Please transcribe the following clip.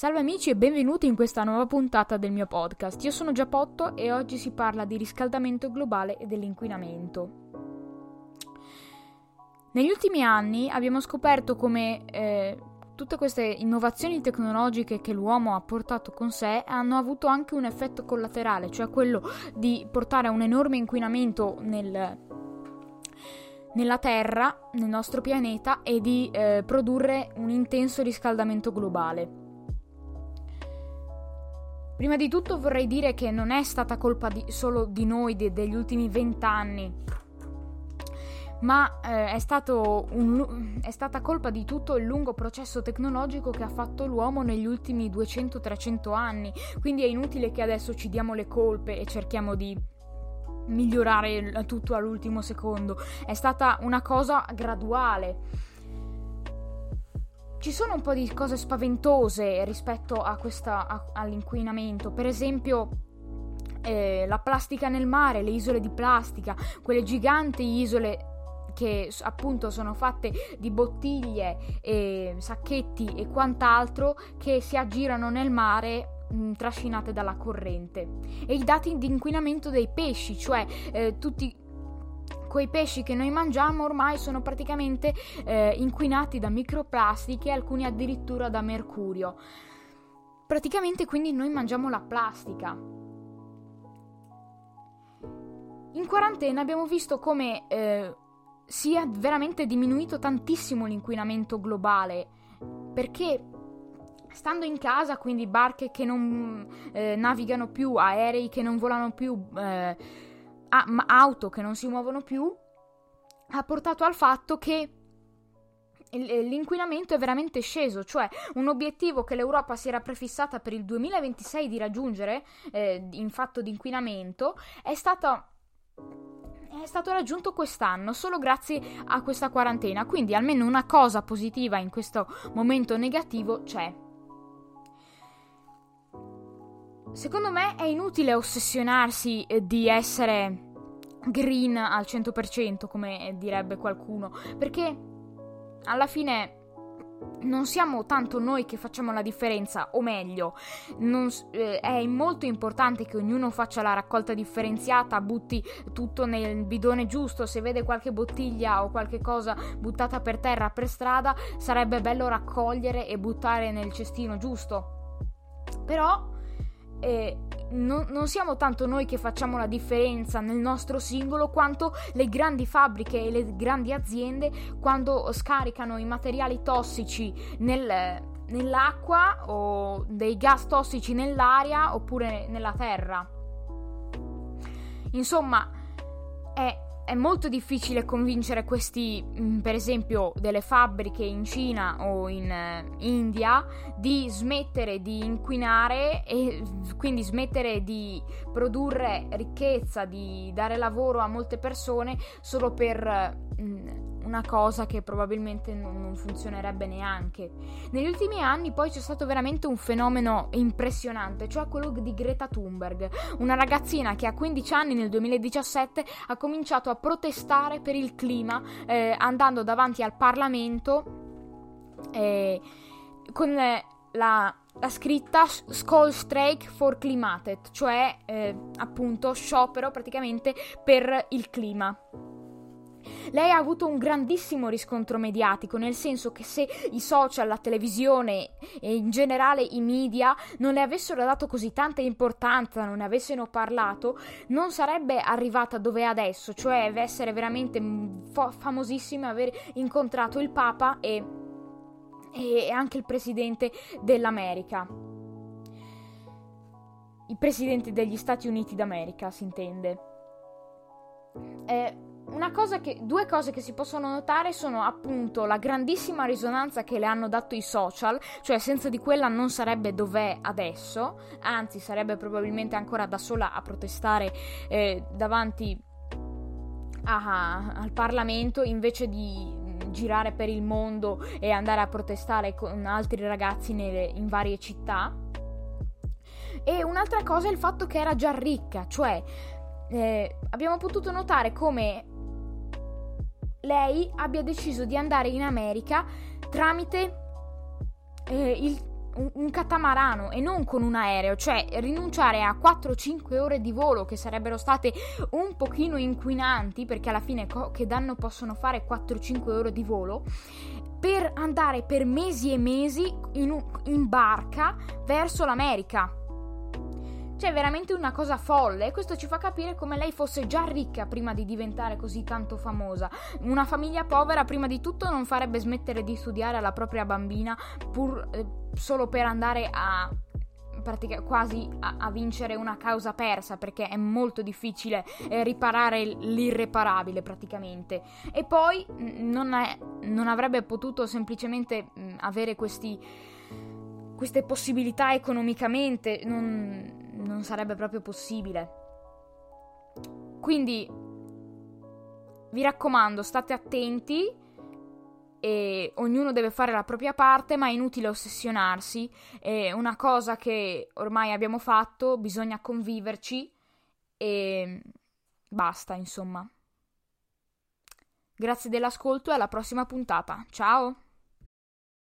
Salve amici e benvenuti in questa nuova puntata del mio podcast. Io sono Giappotto e oggi si parla di riscaldamento globale e dell'inquinamento. Negli ultimi anni abbiamo scoperto come eh, tutte queste innovazioni tecnologiche che l'uomo ha portato con sé hanno avuto anche un effetto collaterale, cioè quello di portare a un enorme inquinamento nel, nella Terra, nel nostro pianeta, e di eh, produrre un intenso riscaldamento globale. Prima di tutto vorrei dire che non è stata colpa di, solo di noi de, degli ultimi vent'anni, ma eh, è, un, è, stata colpa di tutto il lungo processo tecnologico che ha fatto l'uomo negli ultimi 200-300 anni. Quindi è inutile che adesso ci diamo le colpe e cerchiamo di migliorare tutto all'ultimo secondo. È stata una cosa graduale ci sono un po' di cose spaventose rispetto a questa, a, all'inquinamento. Per esempio, eh, la plastica nel mare, le isole di plastica, quelle giganti isole che appunto sono fatte di bottiglie, e sacchetti e quant'altro che si aggirano nel mare mh, trascinate dalla corrente. E i dati di inquinamento dei pesci, cioè eh, tutti quei pesci che noi mangiamo ormai sono praticamente eh, inquinati da microplastiche, alcuni addirittura da mercurio. Praticamente quindi noi mangiamo la plastica. In quarantena abbiamo visto come eh, sia veramente diminuito tantissimo l'inquinamento globale perché stando in casa, quindi barche che non eh, navigano più, aerei che non volano più, eh, auto che non si muovono più ha portato al fatto che l'inquinamento è veramente sceso, cioè un obiettivo che l'Europa si era prefissata per il 2026 di raggiungere eh, in fatto di inquinamento è stato, è stato raggiunto quest'anno solo grazie a questa quarantena, quindi almeno una cosa positiva in questo momento negativo c'è. Secondo me è inutile ossessionarsi eh, di essere green al 100%, come direbbe qualcuno, perché alla fine non siamo tanto noi che facciamo la differenza, o meglio, non, eh, è molto importante che ognuno faccia la raccolta differenziata, butti tutto nel bidone giusto, se vede qualche bottiglia o qualche cosa buttata per terra per strada, sarebbe bello raccogliere e buttare nel cestino giusto. Però eh, non, non, siamo tanto noi che facciamo la differenza nel nostro singolo quanto le grandi fabbriche e le grandi aziende quando scaricano i materiali tossici nel, nell'acqua o dei gas tossici nell'aria oppure nella terra. Insomma, è è molto difficile convincere questi, mm, per esempio, delle fabbriche in Cina o in eh, India di smettere di inquinare e quindi smettere di produrre ricchezza, di dare lavoro a molte persone solo per mm, una cosa che probabilmente non, funzionerebbe neanche. Negli ultimi anni poi c'è stato veramente un fenomeno impressionante, cioè quello di Greta Thunberg, una ragazzina che a 15 anni nel 2017 ha cominciato a protestare per il clima eh, andando davanti al Parlamento eh, con la, la scritta Skull Strike for Climate, cioè eh, appunto sciopero praticamente per il clima. Lei ha avuto un grandissimo riscontro mediatico, nel senso che se i social, la televisione e in generale i media non le avessero dato così tanta importanza, non ne avessero parlato, non sarebbe arrivata dove è adesso, cioè essere veramente fo- famosissima, aver incontrato il Papa e, e anche il presidente dell'America. Il presidente degli Stati Uniti d'America, si intende. Eh, che, due cose che si possono notare sono appunto la grandissima risonanza che le hanno dato i social, cioè senza di quella non sarebbe dov'è adesso, anzi sarebbe probabilmente ancora da sola a protestare eh, davanti a, al Parlamento invece di girare per il mondo e andare a protestare con altri ragazzi nelle, in varie città. E un'altra cosa è il fatto che era già ricca, cioè eh, abbiamo potuto notare come lei abbia deciso di andare in America tramite eh, il, un, un catamarano e non con un aereo, cioè rinunciare a 4-5 ore di volo che sarebbero state un pochino inquinanti, perché alla fine co- che danno possono fare 4-5 ore di volo, per andare per mesi e mesi in, in barca verso l'America. Cioè, veramente una cosa folle. E questo ci fa capire come lei fosse già ricca prima di diventare così tanto famosa. Una famiglia povera, prima di tutto, non farebbe smettere di studiare alla propria bambina pur eh, solo per andare a pratica, quasi a, a, vincere una causa persa perché è molto difficile eh, riparare l'irreparabile praticamente e poi non, è, non avrebbe potuto semplicemente mh, avere questi, queste possibilità economicamente non, non sarebbe proprio possibile. Quindi vi raccomando, state attenti e ognuno deve fare la propria parte, ma è inutile ossessionarsi. È una cosa che ormai abbiamo fatto, bisogna conviverci e basta, insomma. Grazie dell'ascolto e alla prossima puntata. Ciao!